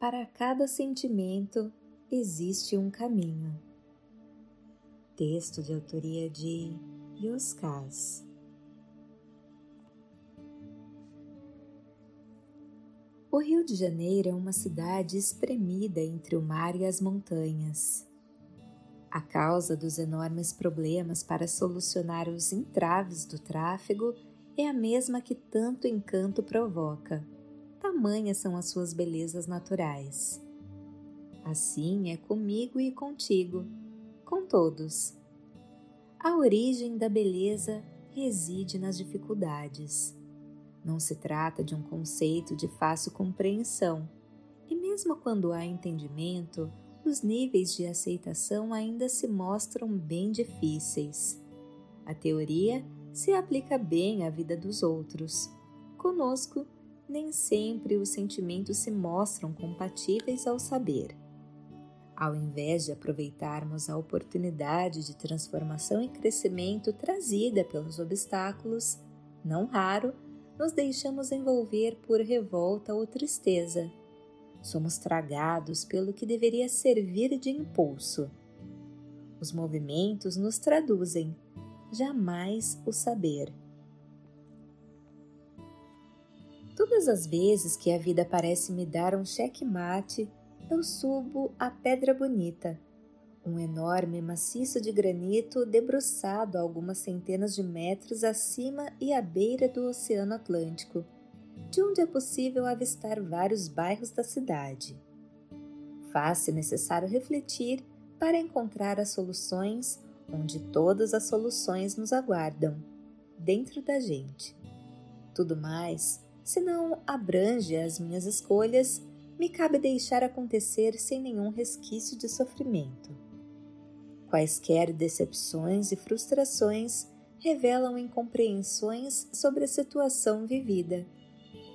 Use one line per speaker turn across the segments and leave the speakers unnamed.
Para cada sentimento existe um caminho. Texto de autoria de Yoskaz. O Rio de Janeiro é uma cidade espremida entre o mar e as montanhas. A causa dos enormes problemas para solucionar os entraves do tráfego é a mesma que tanto encanto provoca. Tamanhas são as suas belezas naturais. Assim é comigo e contigo, com todos. A origem da beleza reside nas dificuldades. Não se trata de um conceito de fácil compreensão, e mesmo quando há entendimento, os níveis de aceitação ainda se mostram bem difíceis. A teoria se aplica bem à vida dos outros. Conosco, nem sempre os sentimentos se mostram compatíveis ao saber. Ao invés de aproveitarmos a oportunidade de transformação e crescimento trazida pelos obstáculos, não raro, nos deixamos envolver por revolta ou tristeza. Somos tragados pelo que deveria servir de impulso. Os movimentos nos traduzem, jamais o saber. Todas as vezes que a vida parece me dar um cheque-mate, eu subo a Pedra Bonita, um enorme maciço de granito debruçado a algumas centenas de metros acima e à beira do Oceano Atlântico, de onde é possível avistar vários bairros da cidade. Faz-se necessário refletir para encontrar as soluções onde todas as soluções nos aguardam, dentro da gente. Tudo mais, se não abrange as minhas escolhas, me cabe deixar acontecer sem nenhum resquício de sofrimento. Quaisquer decepções e frustrações revelam incompreensões sobre a situação vivida.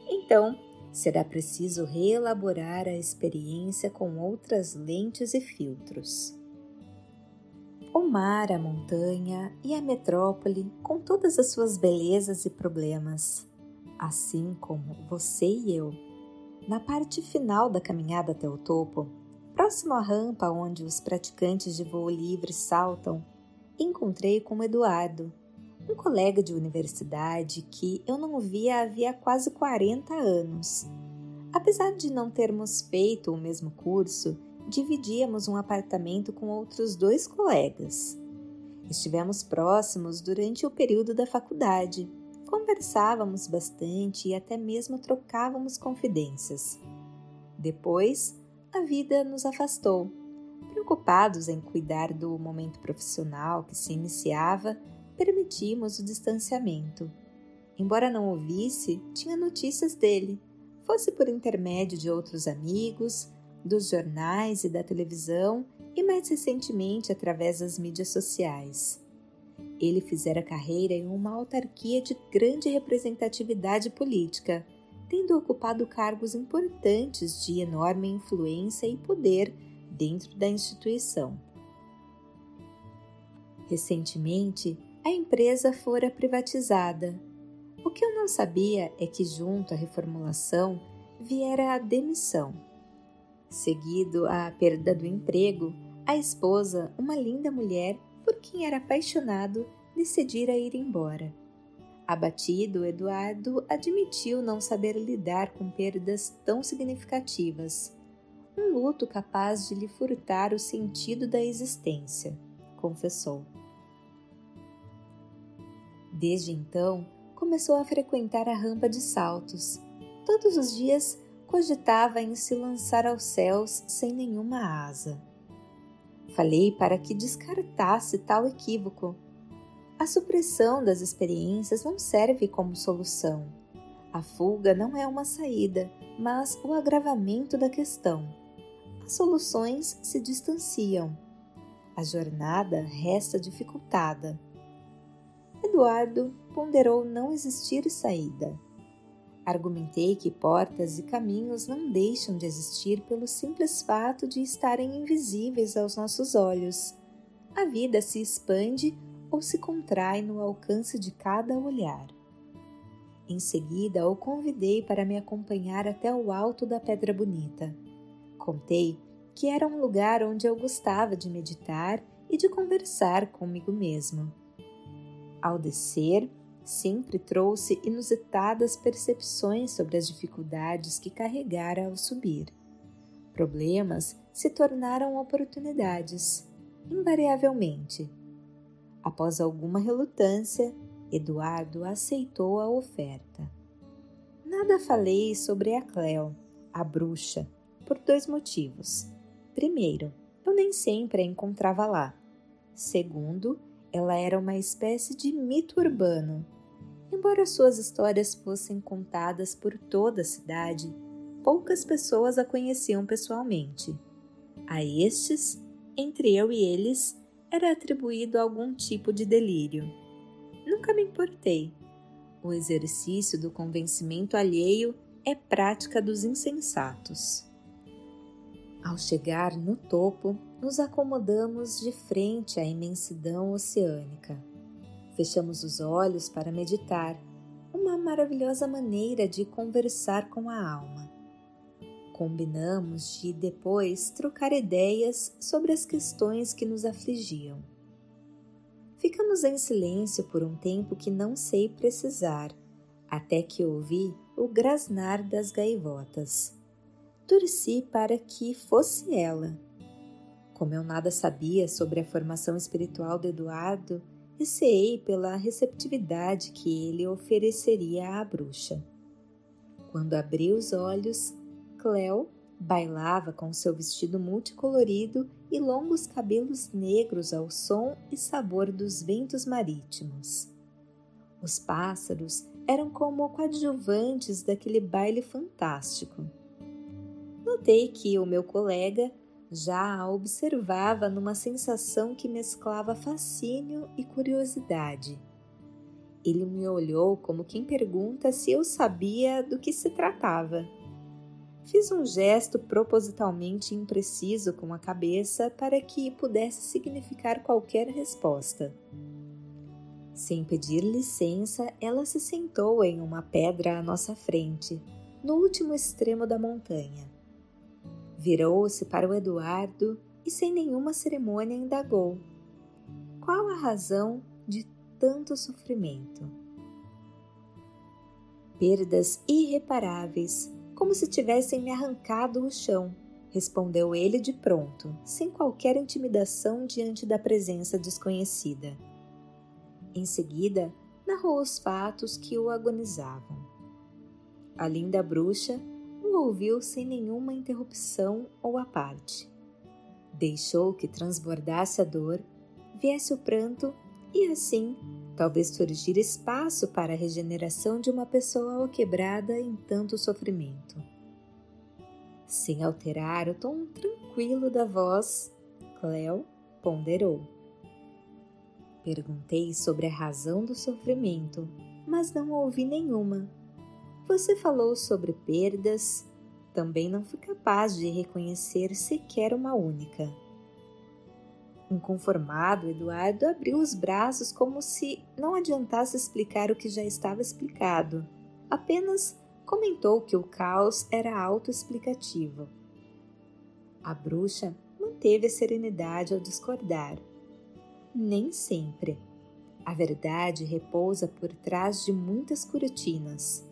Então, será preciso reelaborar a experiência com outras lentes e filtros o mar, a montanha e a metrópole com todas as suas belezas e problemas, assim como você e eu. Na parte final da caminhada até o topo, próximo à rampa onde os praticantes de voo livre saltam, encontrei com Eduardo, um colega de universidade que eu não via havia quase 40 anos. Apesar de não termos feito o mesmo curso, dividíamos um apartamento com outros dois colegas. Estivemos próximos durante o período da faculdade. Conversávamos bastante e até mesmo trocávamos confidências. Depois, a vida nos afastou. Preocupados em cuidar do momento profissional que se iniciava, permitimos o distanciamento. Embora não ouvisse, tinha notícias dele, fosse por intermédio de outros amigos, dos jornais e da televisão e mais recentemente através das mídias sociais. Ele fizera carreira em uma autarquia de grande representatividade política, tendo ocupado cargos importantes de enorme influência e poder dentro da instituição. Recentemente, a empresa fora privatizada. O que eu não sabia é que, junto à reformulação, viera a demissão. Seguido à perda do emprego, a esposa, uma linda mulher por quem era apaixonado, decidira ir embora. Abatido, Eduardo admitiu não saber lidar com perdas tão significativas. Um luto capaz de lhe furtar o sentido da existência, confessou. Desde então, começou a frequentar a rampa de saltos. Todos os dias cogitava em se lançar aos céus sem nenhuma asa. Falei para que descartasse tal equívoco. A supressão das experiências não serve como solução. A fuga não é uma saída, mas o agravamento da questão. As soluções se distanciam. A jornada resta dificultada. Eduardo ponderou não existir saída. Argumentei que portas e caminhos não deixam de existir pelo simples fato de estarem invisíveis aos nossos olhos. A vida se expande ou se contrai no alcance de cada olhar. Em seguida, o convidei para me acompanhar até o alto da Pedra Bonita. Contei que era um lugar onde eu gostava de meditar e de conversar comigo mesmo. Ao descer, sempre trouxe inusitadas percepções sobre as dificuldades que carregara ao subir. Problemas se tornaram oportunidades, invariavelmente. Após alguma relutância, Eduardo aceitou a oferta. Nada falei sobre a Cleo, a bruxa, por dois motivos. Primeiro, eu nem sempre a encontrava lá. Segundo, ela era uma espécie de mito urbano. Embora suas histórias fossem contadas por toda a cidade, poucas pessoas a conheciam pessoalmente. A estes, entre eu e eles, era atribuído algum tipo de delírio. Nunca me importei. O exercício do convencimento alheio é prática dos insensatos. Ao chegar no topo, nos acomodamos de frente à imensidão oceânica. Fechamos os olhos para meditar, uma maravilhosa maneira de conversar com a alma. Combinamos de depois trocar ideias sobre as questões que nos afligiam. Ficamos em silêncio por um tempo que não sei precisar, até que ouvi o grasnar das gaivotas torci para que fosse ela. Como eu nada sabia sobre a formação espiritual de Eduardo, receei pela receptividade que ele ofereceria à bruxa. Quando abri os olhos, Cleo bailava com seu vestido multicolorido e longos cabelos negros ao som e sabor dos ventos marítimos. Os pássaros eram como coadjuvantes daquele baile fantástico notei que o meu colega já a observava numa sensação que mesclava fascínio e curiosidade. Ele me olhou como quem pergunta se eu sabia do que se tratava. Fiz um gesto propositalmente impreciso com a cabeça para que pudesse significar qualquer resposta. Sem pedir licença, ela se sentou em uma pedra à nossa frente, no último extremo da montanha. Virou-se para o Eduardo e, sem nenhuma cerimônia, indagou: Qual a razão de tanto sofrimento? Perdas irreparáveis, como se tivessem me arrancado o chão, respondeu ele de pronto, sem qualquer intimidação diante da presença desconhecida. Em seguida, narrou os fatos que o agonizavam. A linda bruxa ouviu sem nenhuma interrupção ou à parte. Deixou que transbordasse a dor, viesse o pranto e assim talvez surgir espaço para a regeneração de uma pessoa quebrada em tanto sofrimento. Sem alterar o tom tranquilo da voz, Cleo ponderou. Perguntei sobre a razão do sofrimento, mas não ouvi nenhuma. Você falou sobre perdas, também não fui capaz de reconhecer sequer uma única. Inconformado, Eduardo abriu os braços como se não adiantasse explicar o que já estava explicado. Apenas comentou que o caos era autoexplicativo. A bruxa manteve a serenidade ao discordar. Nem sempre. A verdade repousa por trás de muitas cortinas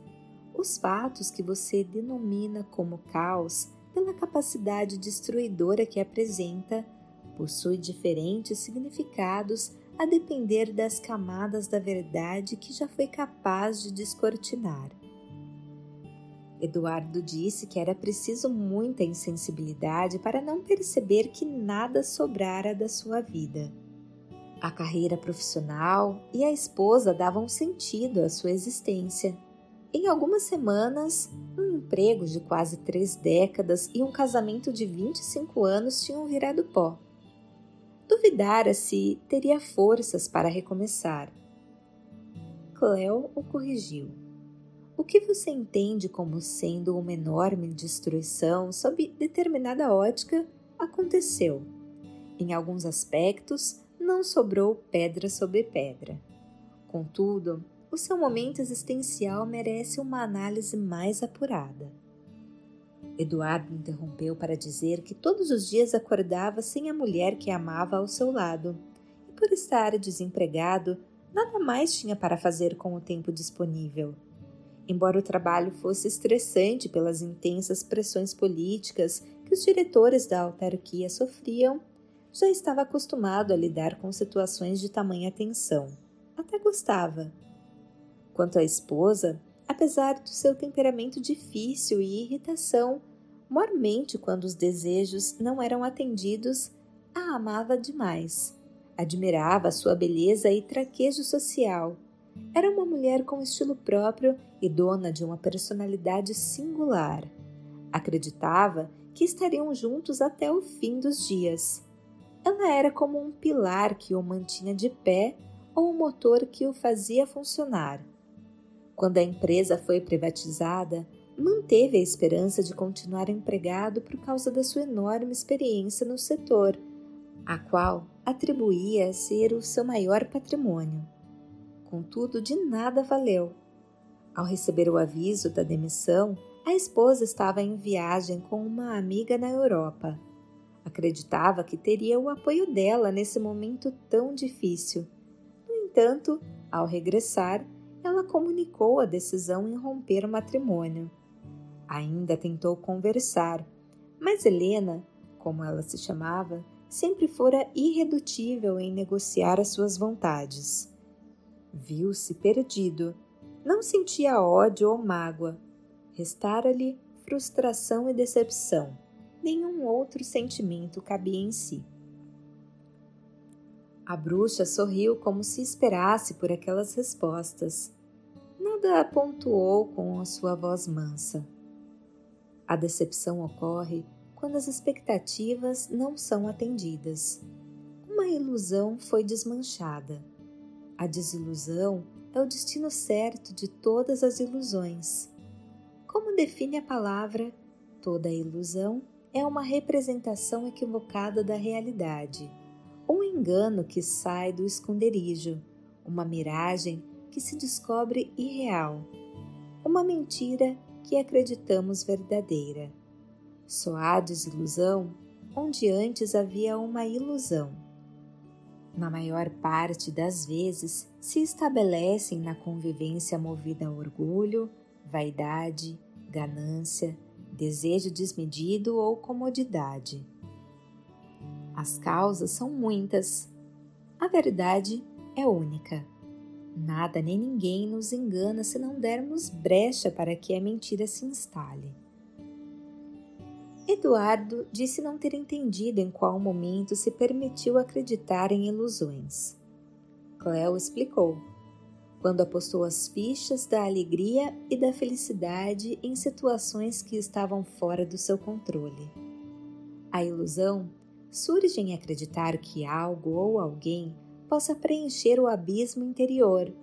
os fatos que você denomina como caos pela capacidade destruidora que apresenta, possui diferentes significados a depender das camadas da verdade que já foi capaz de descortinar. Eduardo disse que era preciso muita insensibilidade para não perceber que nada sobrara da sua vida. A carreira profissional e a esposa davam sentido à sua existência em algumas semanas, um emprego de quase três décadas e um casamento de 25 anos tinham virado pó. Duvidara se teria forças para recomeçar. Cleo o corrigiu. O que você entende como sendo uma enorme destruição sob determinada ótica aconteceu. Em alguns aspectos, não sobrou pedra sobre pedra. Contudo, o seu momento existencial merece uma análise mais apurada. Eduardo interrompeu para dizer que todos os dias acordava sem a mulher que amava ao seu lado, e por estar desempregado, nada mais tinha para fazer com o tempo disponível. Embora o trabalho fosse estressante pelas intensas pressões políticas que os diretores da autarquia sofriam, já estava acostumado a lidar com situações de tamanha tensão. Até gostava. Quanto à esposa, apesar do seu temperamento difícil e irritação, mormente quando os desejos não eram atendidos, a amava demais. Admirava sua beleza e traquejo social. Era uma mulher com estilo próprio e dona de uma personalidade singular. Acreditava que estariam juntos até o fim dos dias. Ela era como um pilar que o mantinha de pé ou um motor que o fazia funcionar. Quando a empresa foi privatizada, manteve a esperança de continuar empregado por causa da sua enorme experiência no setor, a qual atribuía ser o seu maior patrimônio. Contudo, de nada valeu. Ao receber o aviso da demissão, a esposa estava em viagem com uma amiga na Europa. Acreditava que teria o apoio dela nesse momento tão difícil. No entanto, ao regressar, ela comunicou a decisão em romper o matrimônio. Ainda tentou conversar, mas Helena, como ela se chamava, sempre fora irredutível em negociar as suas vontades. Viu-se perdido. Não sentia ódio ou mágoa. Restara-lhe frustração e decepção. Nenhum outro sentimento cabia em si. A bruxa sorriu como se esperasse por aquelas respostas. Nada pontuou com a sua voz mansa. A decepção ocorre quando as expectativas não são atendidas. Uma ilusão foi desmanchada. A desilusão é o destino certo de todas as ilusões. Como define a palavra, toda ilusão é uma representação equivocada da realidade um engano que sai do esconderijo, uma miragem que se descobre irreal, uma mentira que acreditamos verdadeira. Só há desilusão onde antes havia uma ilusão. Na maior parte das vezes, se estabelecem na convivência movida a orgulho, vaidade, ganância, desejo desmedido ou comodidade. As causas são muitas. A verdade é única. Nada nem ninguém nos engana se não dermos brecha para que a mentira se instale. Eduardo disse não ter entendido em qual momento se permitiu acreditar em ilusões. Cleo explicou. Quando apostou as fichas da alegria e da felicidade em situações que estavam fora do seu controle. A ilusão surge em acreditar que algo ou alguém possa preencher o abismo interior,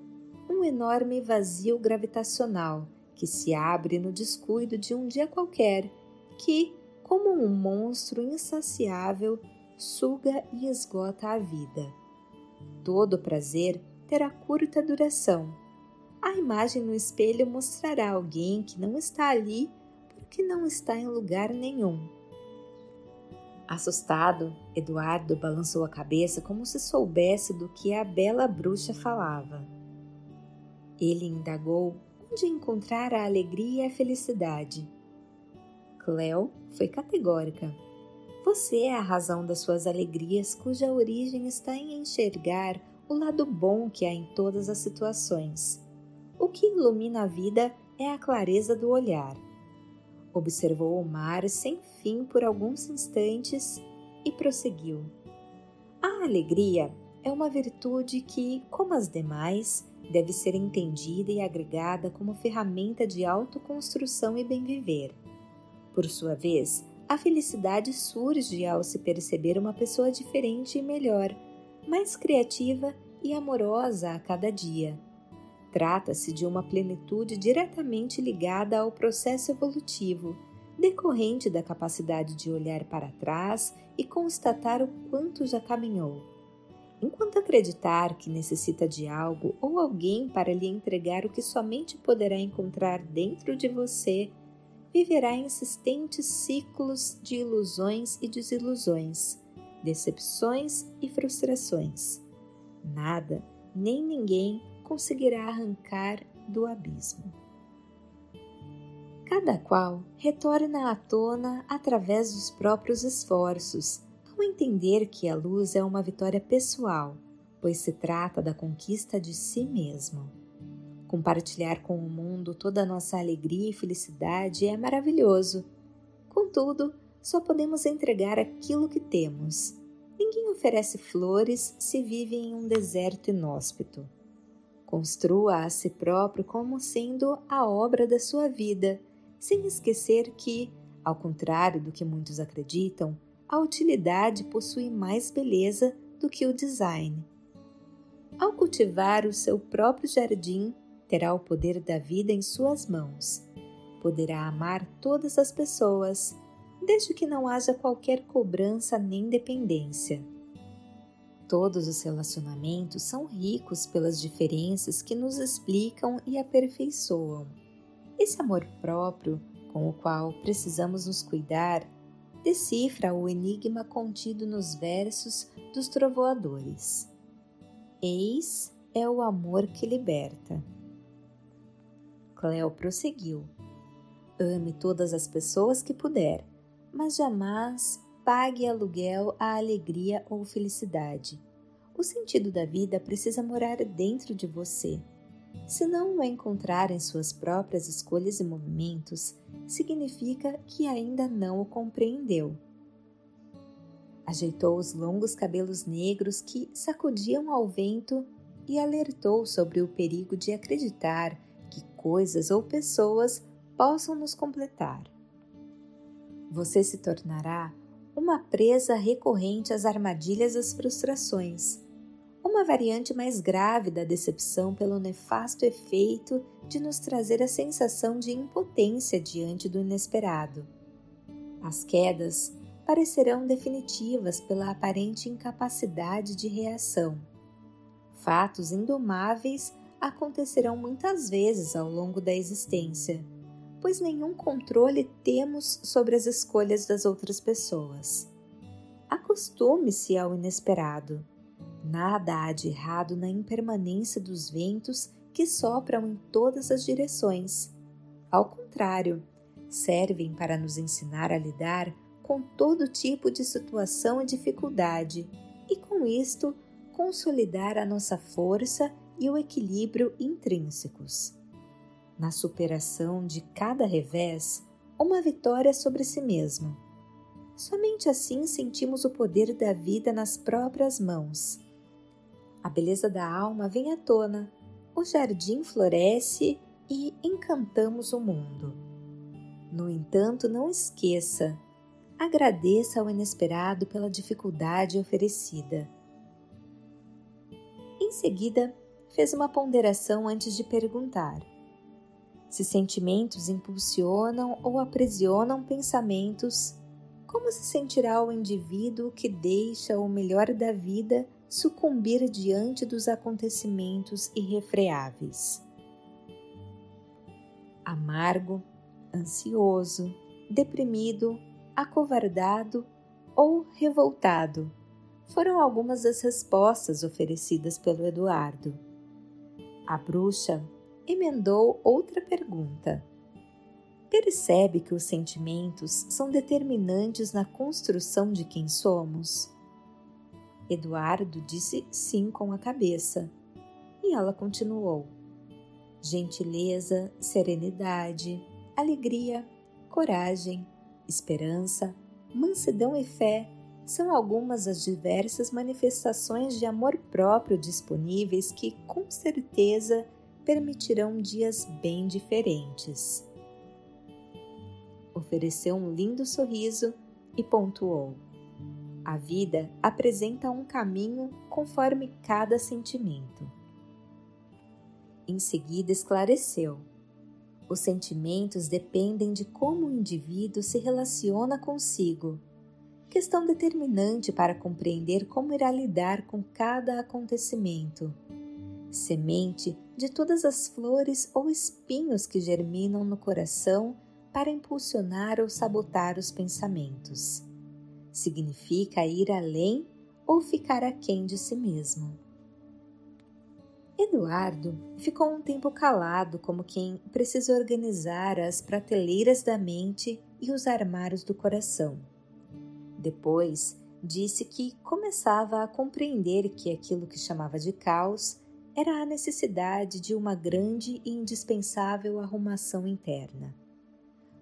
um enorme vazio gravitacional que se abre no descuido de um dia qualquer, que, como um monstro insaciável, suga e esgota a vida. Todo prazer terá curta duração. A imagem no espelho mostrará alguém que não está ali porque não está em lugar nenhum Assustado, Eduardo balançou a cabeça como se soubesse do que a bela bruxa falava. Ele indagou onde encontrar a alegria e a felicidade. Cleo foi categórica. Você é a razão das suas alegrias, cuja origem está em enxergar o lado bom que há em todas as situações. O que ilumina a vida é a clareza do olhar. Observou o mar sem fim por alguns instantes e prosseguiu. A alegria é uma virtude que, como as demais, deve ser entendida e agregada como ferramenta de autoconstrução e bem-viver. Por sua vez, a felicidade surge ao se perceber uma pessoa diferente e melhor, mais criativa e amorosa a cada dia Trata-se de uma plenitude diretamente ligada ao processo evolutivo, decorrente da capacidade de olhar para trás e constatar o quanto já caminhou. Enquanto acreditar que necessita de algo ou alguém para lhe entregar o que somente poderá encontrar dentro de você, viverá insistentes ciclos de ilusões e desilusões, decepções e frustrações. Nada, nem ninguém conseguirá arrancar do abismo. Cada qual retorna à tona através dos próprios esforços, ao entender que a luz é uma vitória pessoal, pois se trata da conquista de si mesmo. Compartilhar com o mundo toda a nossa alegria e felicidade é maravilhoso. Contudo, só podemos entregar aquilo que temos. Ninguém oferece flores se vive em um deserto inóspito. Construa a si próprio como sendo a obra da sua vida, sem esquecer que, ao contrário do que muitos acreditam, a utilidade possui mais beleza do que o design. Ao cultivar o seu próprio jardim, terá o poder da vida em suas mãos. Poderá amar todas as pessoas, desde que não haja qualquer cobrança nem dependência. Todos os relacionamentos são ricos pelas diferenças que nos explicam e aperfeiçoam. Esse amor próprio, com o qual precisamos nos cuidar, decifra o enigma contido nos versos dos trovoadores. Eis é o amor que liberta. Cleo prosseguiu. Ame todas as pessoas que puder, mas jamais pague aluguel à alegria ou felicidade. O sentido da vida precisa morar dentro de você. Se não o encontrar em suas próprias escolhas e movimentos, significa que ainda não o compreendeu. Ajeitou os longos cabelos negros que sacudiam ao vento e alertou sobre o perigo de acreditar que coisas ou pessoas possam nos completar. Você se tornará uma presa recorrente às armadilhas das frustrações, uma variante mais grave da decepção pelo nefasto efeito de nos trazer a sensação de impotência diante do inesperado. As quedas parecerão definitivas pela aparente incapacidade de reação. Fatos indomáveis acontecerão muitas vezes ao longo da existência pois nenhum controle temos sobre as escolhas das outras pessoas. Acostume-se ao inesperado. Nada há de errado na impermanência dos ventos que sopram em todas as direções. Ao contrário, servem para nos ensinar a lidar com todo tipo de situação e dificuldade e, com isto, consolidar a nossa força e o equilíbrio intrínsecos na superação de cada revés, uma vitória sobre si mesmo. Somente assim sentimos o poder da vida nas próprias mãos. A beleza da alma vem à tona, o jardim floresce e encantamos o mundo. No entanto, não esqueça, agradeça ao inesperado pela dificuldade oferecida. Em seguida, fez uma ponderação antes de perguntar: se sentimentos impulsionam ou aprisionam pensamentos, como se sentirá o indivíduo que deixa o melhor da vida sucumbir diante dos acontecimentos irrefreáveis? Amargo, ansioso, deprimido, acovardado ou revoltado foram algumas das respostas oferecidas pelo Eduardo. A bruxa emendou outra pergunta. Percebe que os sentimentos são determinantes na construção de quem somos? Eduardo disse sim com a cabeça. E ela continuou: gentileza, serenidade, alegria, coragem, esperança, mansidão e fé são algumas das diversas manifestações de amor próprio disponíveis que, com certeza, permitirão dias bem diferentes. Ofereceu um lindo sorriso e pontuou: A vida apresenta um caminho conforme cada sentimento. Em seguida, esclareceu: Os sentimentos dependem de como o indivíduo se relaciona consigo, questão determinante para compreender como irá lidar com cada acontecimento semente de todas as flores ou espinhos que germinam no coração para impulsionar ou sabotar os pensamentos. Significa ir além ou ficar aquém de si mesmo. Eduardo ficou um tempo calado, como quem precisa organizar as prateleiras da mente e os armários do coração. Depois, disse que começava a compreender que aquilo que chamava de caos era a necessidade de uma grande e indispensável arrumação interna.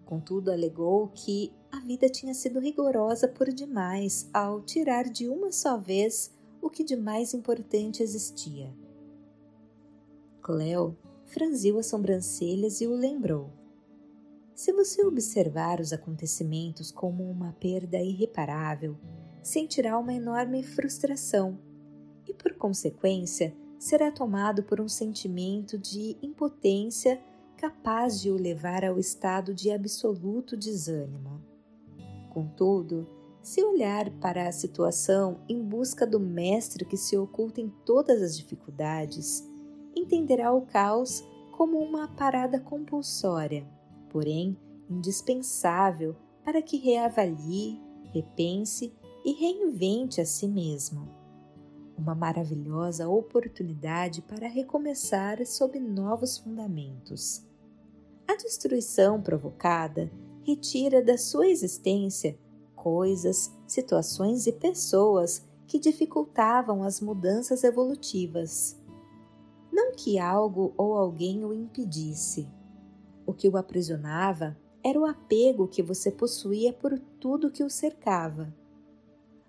Contudo, alegou que a vida tinha sido rigorosa por demais ao tirar de uma só vez o que de mais importante existia Cleo franziu as sobrancelhas e o lembrou. Se você observar os acontecimentos como uma perda irreparável, sentirá uma enorme frustração e, por consequência, será tomado por um sentimento de impotência capaz de o levar ao estado de absoluto desânimo. Contudo, se olhar para a situação em busca do mestre que se oculta em todas as dificuldades, entenderá o caos como uma parada compulsória, porém indispensável para que reavalie, repense e reinvente a si mesmo. Uma maravilhosa oportunidade para recomeçar sob novos fundamentos. A destruição provocada retira da sua existência coisas, situações e pessoas que dificultavam as mudanças evolutivas não que algo ou alguém o impedisse. O que o aprisionava era o apego que você possuía por tudo que o cercava.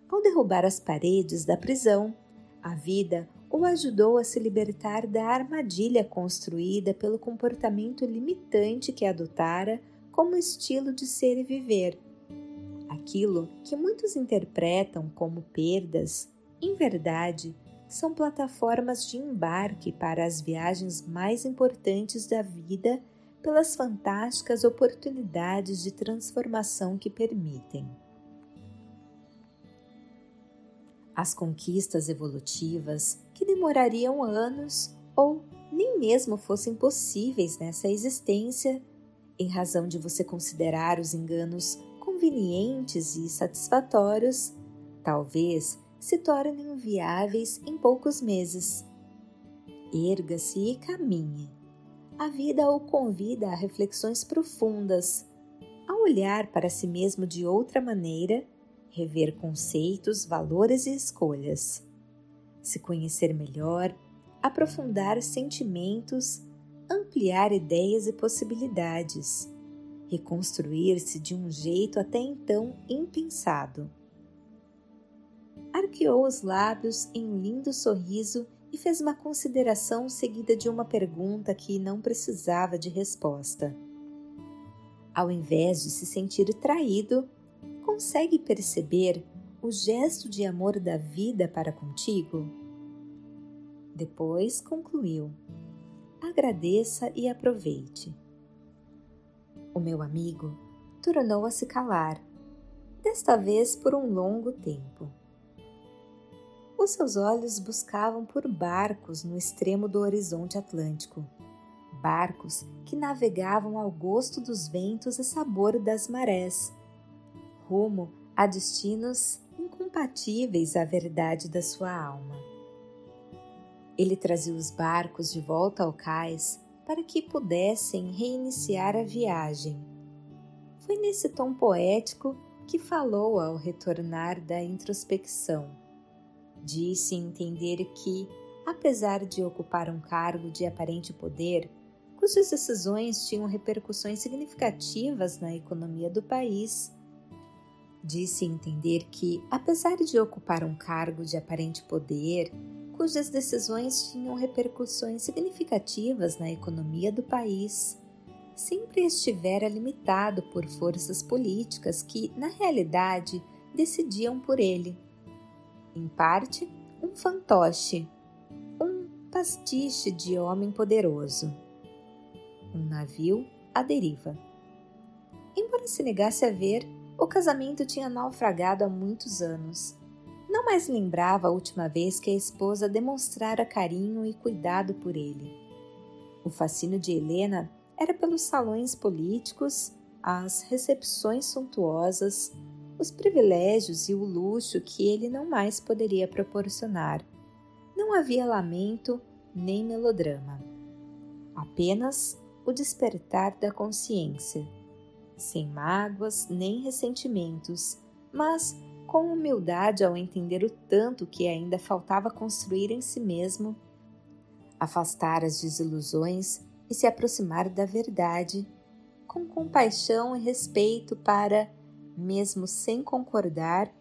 Ao derrubar as paredes da prisão, a vida o ajudou a se libertar da armadilha construída pelo comportamento limitante que adotara como estilo de ser e viver. Aquilo que muitos interpretam como perdas, em verdade, são plataformas de embarque para as viagens mais importantes da vida pelas fantásticas oportunidades de transformação que permitem. As conquistas evolutivas, que demorariam anos ou nem mesmo fossem possíveis nessa existência, em razão de você considerar os enganos convenientes e satisfatórios, talvez se tornem viáveis em poucos meses. Erga-se e caminhe. A vida o convida a reflexões profundas, a olhar para si mesmo de outra maneira, rever conceitos, valores e escolhas, se conhecer melhor, aprofundar sentimentos, ampliar ideias e possibilidades, reconstruir-se de um jeito até então impensado arqueou os lábios em um lindo sorriso e fez uma consideração seguida de uma pergunta que não precisava de resposta. Ao invés de se sentir traído, consegue perceber o gesto de amor da vida para contigo? Depois concluiu: Agradeça e aproveite. O meu amigo tornou a se calar, desta vez por um longo tempo. Os seus olhos buscavam por barcos no extremo do horizonte atlântico. Barcos que navegavam ao gosto dos ventos e sabor das marés, rumo a destinos incompatíveis à verdade da sua alma. Ele trazia os barcos de volta ao cais para que pudessem reiniciar a viagem. Foi nesse tom poético que falou ao retornar da introspecção Disse entender que, apesar de ocupar um cargo de aparente poder, cujas decisões tinham repercussões significativas na economia do país, disse entender que, apesar de ocupar um cargo de aparente poder, cujas decisões tinham repercussões significativas na economia do país, sempre estivera limitado por forças políticas que, na realidade, decidiam por ele em parte, um fantoche, um pastiche de homem poderoso, um navio à deriva. Embora se negasse a ver, o casamento tinha naufragado há muitos anos. Não mais lembrava a última vez que a esposa demonstrara carinho e cuidado por ele. O fascínio de Helena era pelos salões políticos as recepções suntuosas, os privilégios e o luxo que ele não mais poderia proporcionar. Não havia lamento nem melodrama. Apenas o despertar da consciência, sem mágoas nem ressentimentos, mas com humildade ao entender o tanto que ainda faltava construir em si mesmo, afastar as desilusões e se aproximar da verdade, com compaixão e respeito para, mesmo sem concordar,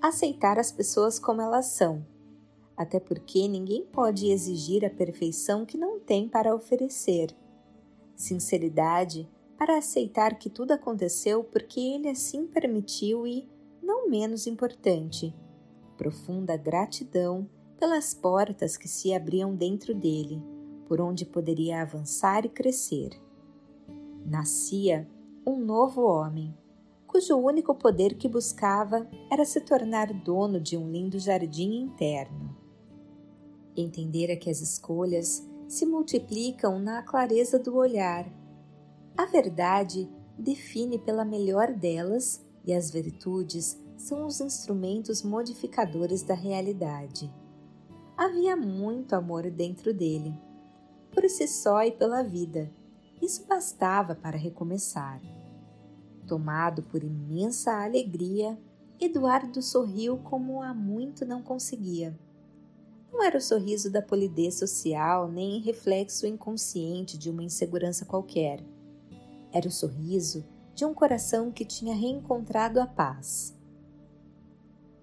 aceitar as pessoas como elas são, até porque ninguém pode exigir a perfeição que não tem para oferecer. Sinceridade para aceitar que tudo aconteceu porque ele assim permitiu e, não menos importante, profunda gratidão pelas portas que se abriam dentro dele, por onde poderia avançar e crescer. Nascia um novo homem, cujo único poder que buscava era se tornar dono de um lindo jardim interno. Entendera que as escolhas se multiplicam na clareza do olhar. A verdade define pela melhor delas e as virtudes são os instrumentos modificadores da realidade. Havia muito amor dentro dele, por si só e pela vida. Isso bastava para recomeçar. Tomado por imensa alegria, Eduardo sorriu como há muito não conseguia. Não era o sorriso da polidez social, nem reflexo inconsciente de uma insegurança qualquer. Era o sorriso de um coração que tinha reencontrado a paz.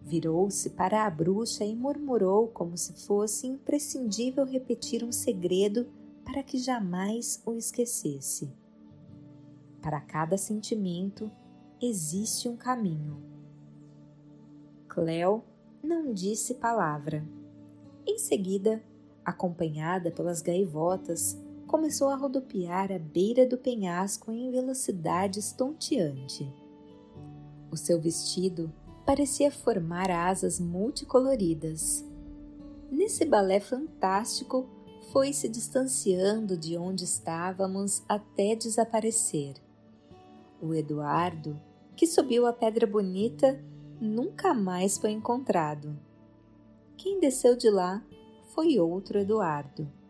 Virou-se para a bruxa e murmurou como se fosse imprescindível repetir um segredo para que jamais o esquecesse. Para cada sentimento existe um caminho. Cleo não disse palavra. Em seguida, acompanhada pelas gaivotas, começou a rodopiar à beira do penhasco em velocidade estonteante. O seu vestido parecia formar asas multicoloridas. Nesse balé fantástico, foi se distanciando de onde estávamos até desaparecer. O Eduardo, que subiu a Pedra Bonita, nunca mais foi encontrado. Quem desceu de lá foi outro Eduardo.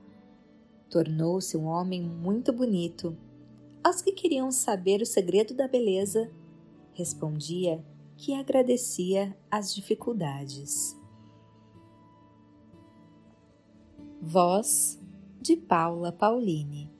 Tornou-se um homem muito bonito. Aos que queriam saber o segredo da beleza, respondia que agradecia as dificuldades. Voz de Paula Pauline